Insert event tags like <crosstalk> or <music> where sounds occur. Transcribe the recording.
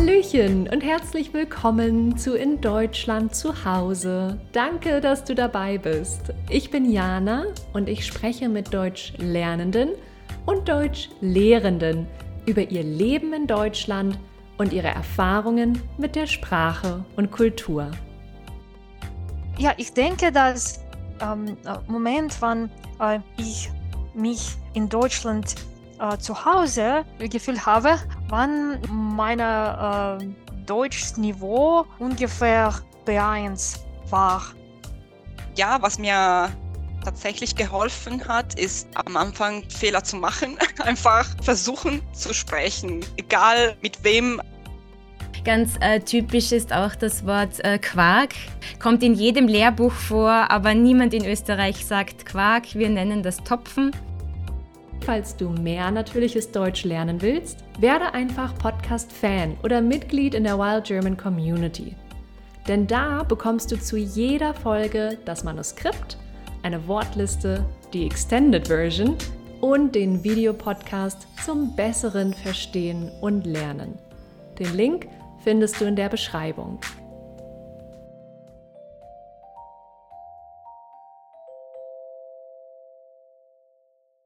Hallöchen und herzlich willkommen zu In Deutschland zu Hause. Danke, dass du dabei bist. Ich bin Jana und ich spreche mit Deutschlernenden und Deutschlehrenden über ihr Leben in Deutschland und ihre Erfahrungen mit der Sprache und Kultur. Ja, ich denke, dass ähm, Moment, wann äh, ich mich in Deutschland äh, zu Hause gefühlt habe, wann mein äh, Deutschniveau ungefähr B1 war. Ja, was mir tatsächlich geholfen hat, ist am Anfang Fehler zu machen. <laughs> Einfach versuchen zu sprechen, egal mit wem. Ganz äh, typisch ist auch das Wort äh, Quark. Kommt in jedem Lehrbuch vor, aber niemand in Österreich sagt Quark. Wir nennen das Topfen. Falls du mehr natürliches Deutsch lernen willst, werde einfach Podcast-Fan oder Mitglied in der Wild German Community. Denn da bekommst du zu jeder Folge das Manuskript, eine Wortliste, die Extended Version und den Videopodcast zum besseren Verstehen und Lernen. Den Link findest du in der Beschreibung.